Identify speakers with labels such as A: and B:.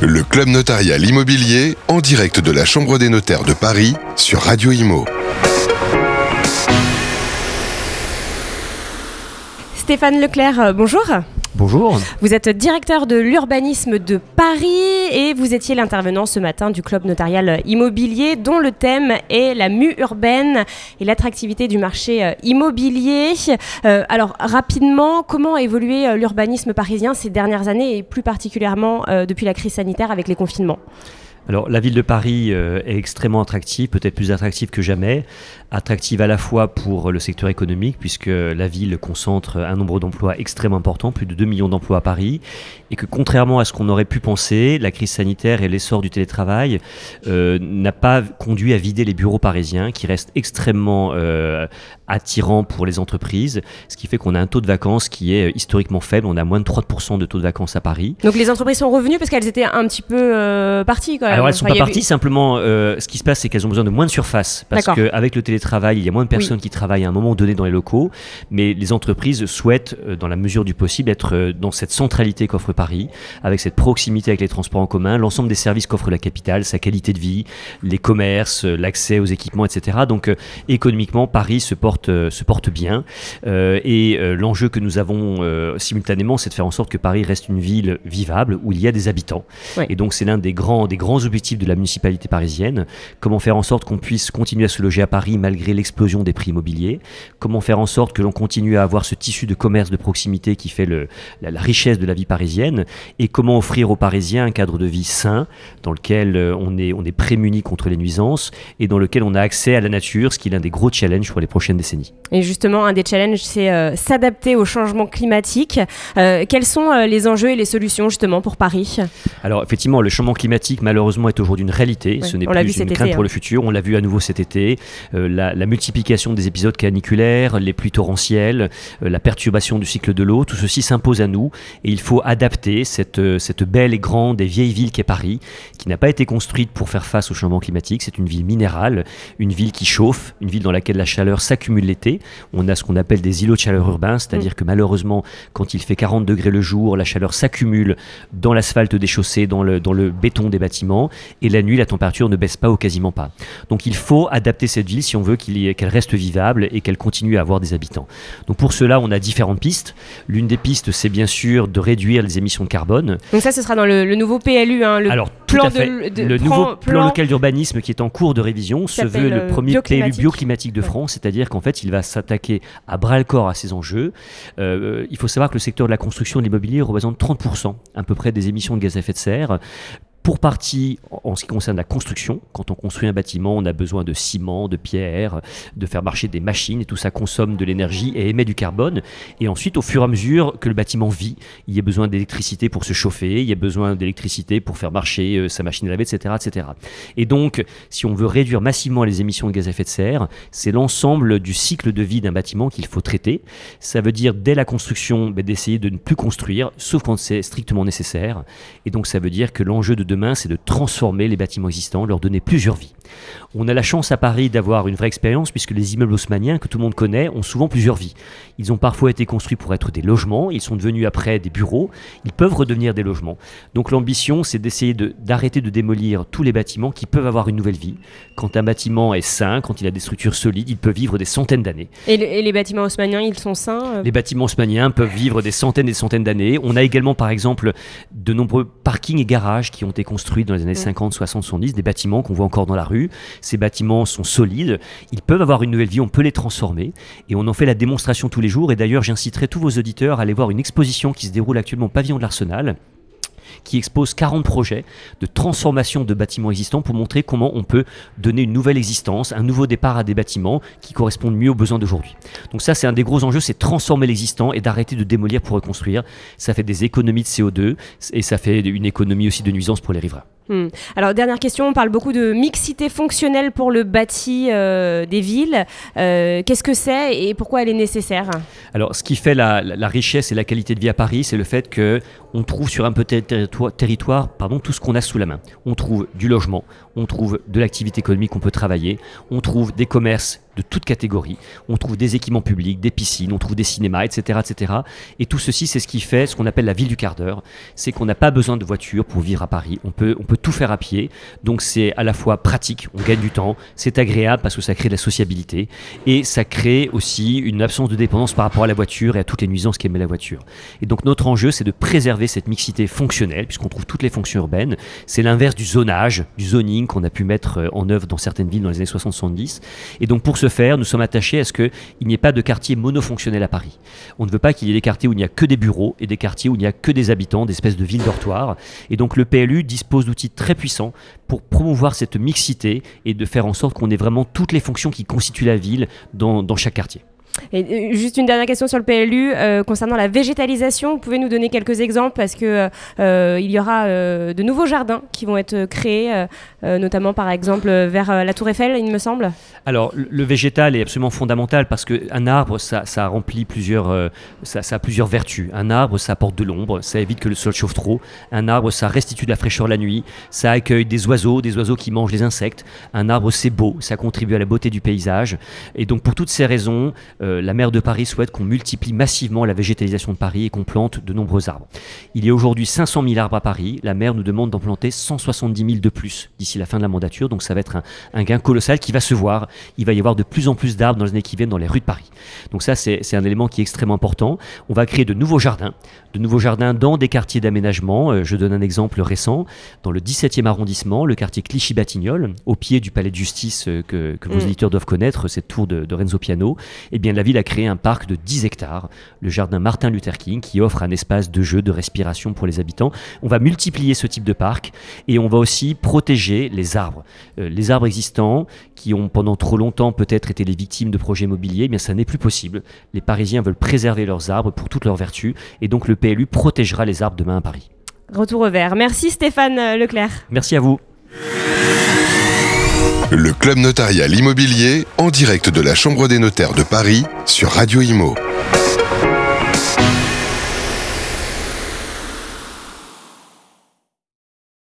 A: Le club notarial immobilier en direct de la Chambre des notaires de Paris sur Radio Imo.
B: Stéphane Leclerc, euh, bonjour.
C: Bonjour.
B: Vous êtes directeur de l'urbanisme de Paris et vous étiez l'intervenant ce matin du club notarial immobilier dont le thème est la mue urbaine et l'attractivité du marché euh, immobilier. Euh, alors rapidement, comment a évolué euh, l'urbanisme parisien ces dernières années et plus particulièrement depuis la crise sanitaire avec les confinements?
C: Alors la ville de Paris est extrêmement attractive, peut-être plus attractive que jamais, attractive à la fois pour le secteur économique, puisque la ville concentre un nombre d'emplois extrêmement important, plus de 2 millions d'emplois à Paris, et que contrairement à ce qu'on aurait pu penser, la crise sanitaire et l'essor du télétravail euh, n'a pas conduit à vider les bureaux parisiens, qui restent extrêmement euh, attirants pour les entreprises, ce qui fait qu'on a un taux de vacances qui est historiquement faible, on a moins de 30% de taux de vacances à Paris.
B: Donc les entreprises sont revenues parce qu'elles étaient un petit peu euh, parties quand même.
C: Alors elles sont pas parties, simplement ce qui se passe c'est qu'elles ont besoin de moins de surface, parce qu'avec le télétravail, travail, il y a moins de personnes qui travaillent à un moment donné dans les locaux, mais les entreprises souhaitent, euh, dans la mesure du possible, être euh, dans cette centralité qu'offre Paris, avec cette proximité avec les transports en commun, l'ensemble des services qu'offre la capitale, sa qualité de vie, les commerces, euh, l'accès aux équipements, etc. Donc économiquement, Paris se porte, se porte bien. et l'enjeu que nous avons simultanément, c'est de faire en sorte que Paris reste une ville vivable où il y a des habitants. Et donc c'est l'un des grands, des grands objectifs de la municipalité parisienne. Comment faire en sorte qu'on puisse continuer à se loger à Paris malgré l'explosion des prix immobiliers? Comment faire en sorte que l'on continue à avoir ce tissu de commerce de proximité qui fait le, la, richesse de la vie parisienne? Et comment offrir aux Parisiens un cadre de vie sain dans lequel euh, on est, on est prémuni contre les nuisances et dans lequel on a accès à la nature, ce qui est l'un des gros challenges pour les prochaines décennies?
B: Et justement, un des challenges, c'est euh, s'adapter au changement climatique. Euh, quels sont les enjeux et les solutions justement pour Paris?
C: Alors effectivement, le changement climatique malheureusement est aujourd'hui une réalité. Ce n'est plus une crainte pour hein. le futur. On l'a vu à nouveau cet été la, multiplication des épisodes caniculaires, les pluies torrentielles, euh, la perturbation du cycle de l'eau, tout ceci s'impose à nous et il faut adapter cette, euh, cette belle et grande et vieille ville qu'est Paris, qui n'a pas été construite pour faire face au changement climatique. C'est une ville minérale, une ville qui chauffe, une ville dans laquelle la chaleur s'accumule l'été. On a ce qu'on appelle des îlots de chaleur urbains, c'est-à-dire mm. que malheureusement, quand il fait 40 degrés le jour, la chaleur s'accumule dans l'asphalte des chaussées, dans le, dans le béton des bâtiments, et la nuit, la température ne baisse pas ou quasiment pas. Donc il faut adapter cette ville si on veut qu'elle reste vivable et qu'elle continue à avoir des habitants. Donc pour cela, on a différentes pistes. L'une des pistes, c'est bien sûr de réduire les émissions de carbone.
B: Donc ça, ce sera dans le, nouveau PLU, hein,
C: le Alors, plan De, le nouveau plan, local d'urbanisme qui est en cours de révision se veut le premier PLU bioclimatique de France, c'est-à-dire qu'en fait, il va s'attaquer à bras le corps à ces enjeux. Euh, il faut savoir que le secteur de la construction et de l'immobilier représente 30% à peu près des émissions de gaz à effet de serre pour partie en ce qui concerne la construction. Quand on construit un bâtiment, on a besoin de ciment, de pierre, de faire marcher des machines et tout ça consomme de l'énergie et émet du carbone. Et ensuite, au fur et à mesure que le bâtiment vit, il y a besoin d'électricité pour se chauffer, il y a besoin d'électricité pour faire marcher euh, sa machine à laver, etc., etc. Et donc, si on veut réduire massivement les émissions de gaz à effet de serre, c'est l'ensemble du cycle de vie d'un bâtiment qu'il faut traiter. Ça veut dire dès la construction ben, d'essayer de ne plus construire, sauf quand c'est strictement nécessaire. Et donc, ça veut dire que l'enjeu de demain c'est de transformer les bâtiments existants, leur donner plusieurs vies. On a la chance à Paris d'avoir une vraie expérience puisque les immeubles haussmanniens que tout le monde connaît ont souvent plusieurs vies. Ils ont parfois été construits pour être des logements, ils sont devenus après des bureaux, ils peuvent redevenir des logements. Donc l'ambition, c'est d'essayer d'arrêter de, démolir tous les bâtiments qui peuvent avoir une nouvelle vie. Quand un bâtiment est sain, quand il a des structures solides, il peut vivre des centaines d'années.
B: Et, les bâtiments haussmanniens, ils sont sains
C: euh? Les bâtiments haussmanniens peuvent vivre des centaines et des centaines d'années. On a également, par exemple, de nombreux parkings et garages qui ont été construits dans les années 50, 60, 70, des bâtiments qu'on voit encore dans la rue. Ces bâtiments sont solides, ils peuvent avoir une nouvelle vie, on peut les transformer et on en fait la démonstration tous les jours. Et d'ailleurs, j'inciterai tous vos auditeurs à aller voir une exposition qui se déroule actuellement au pavillon de l'Arsenal qui expose 40 projets de transformation de bâtiments existants pour montrer comment on peut donner une nouvelle existence, un nouveau départ à des bâtiments qui correspondent mieux aux besoins d'aujourd'hui. Donc ça, c'est un des gros enjeux, c'est transformer l'existant et d'arrêter de démolir pour reconstruire. Ça fait des économies de CO2 et ça fait une économie aussi de nuisances pour les riverains.
B: Hmm. Alors dernière question, on parle beaucoup de mixité fonctionnelle pour le bâti euh, des villes. Euh, qu'est-ce que c'est et pourquoi elle est nécessaire?
C: Alors ce qui fait la, richesse et la qualité de vie à Paris, c'est le fait que on trouve sur un petit territoire, territoire pardon, tout ce qu'on a sous la main. On trouve du logement, on trouve de l'activité économique qu'on peut travailler, on trouve des commerces de toute catégorie. On trouve des équipements publics, des piscines, on trouve des cinémas, etc. etc. Et tout ceci, c'est ce qui fait ce qu'on appelle la ville du quart d'heure. C'est qu'on n'a pas besoin de voiture pour vivre à Paris. On peut, on peut tout faire à pied. Donc c'est à la fois pratique, on gagne du temps, c'est agréable parce que ça crée de la sociabilité et ça crée aussi une absence de dépendance par rapport à la voiture et à toutes les nuisances qu'émet la voiture. Et donc notre enjeu, c'est de préserver cette mixité fonctionnelle, puisqu'on trouve toutes les fonctions urbaines. C'est l'inverse du zonage, du zoning qu'on a pu mettre euh, en œuvre dans certaines villes dans les années 60-70. Et donc pour ce faire, nous sommes attachés à ce qu'il n'y ait pas de quartier monofonctionnel à Paris. On ne veut pas qu'il y ait des quartiers où il n'y a que des bureaux et des quartiers où il n'y a que des habitants, des espèces de villes dortoirs. Et donc le PLU dispose d'outils très puissants pour promouvoir cette mixité et de faire en sorte qu'on ait vraiment toutes les fonctions qui constituent la ville dans, dans chaque quartier.
B: Et euh, juste une dernière question sur le PLU euh, concernant la végétalisation. Vous pouvez nous donner quelques exemples parce que euh, il y aura de nouveaux jardins qui vont être créés, notamment par exemple vers la Tour Eiffel, il me semble.
C: Alors le végétal est absolument fondamental parce qu'un arbre, ça, ça remplit plusieurs, ça, ça, a plusieurs vertus. Un arbre, ça apporte de l'ombre, ça évite que le sol chauffe trop. Un arbre, ça restitue de la fraîcheur la nuit, ça accueille des oiseaux, des oiseaux qui mangent les insectes. Un arbre, c'est beau, ça contribue à la beauté du paysage. Et donc pour toutes ces raisons, euh, la maire de Paris souhaite qu'on multiplie massivement la végétalisation de Paris et qu'on plante de nombreux arbres. Il y a aujourd'hui 500 000 arbres à Paris. La maire nous demande d'en planter 170 000 de plus d'ici la fin de la mandature. Donc ça va être un, gain colossal qui va se voir. Il va y avoir de plus en plus d'arbres dans les années qui viennent dans les rues de Paris. Donc ça, c'est un élément qui est extrêmement important. On va créer de nouveaux jardins, de nouveaux jardins dans des quartiers d'aménagement. Euh, je donne un exemple récent. Dans le 17e arrondissement, le quartier Clichy-Batignolles, au pied du palais de justice euh, que, vos mm. éditeurs doivent connaître, cette tour de, de Renzo Piano, eh bien la ville a créé un parc de 10 hectares, le jardin Martin Luther King, qui offre un espace de jeu, de respiration pour les habitants. On va multiplier ce type de parc et on va aussi protéger les arbres. Euh, les arbres existants, qui ont pendant trop longtemps peut-être été les victimes de projets immobiliers, eh bien ça n'est plus possible. Les Parisiens veulent préserver leurs arbres pour toutes leurs vertus et donc le PLU protégera les arbres demain à Paris.
B: Retour au vert. Merci Stéphane Leclerc.
C: Merci à vous.
A: Le Club Notarial Immobilier en direct de la Chambre des notaires de Paris sur Radio Imo.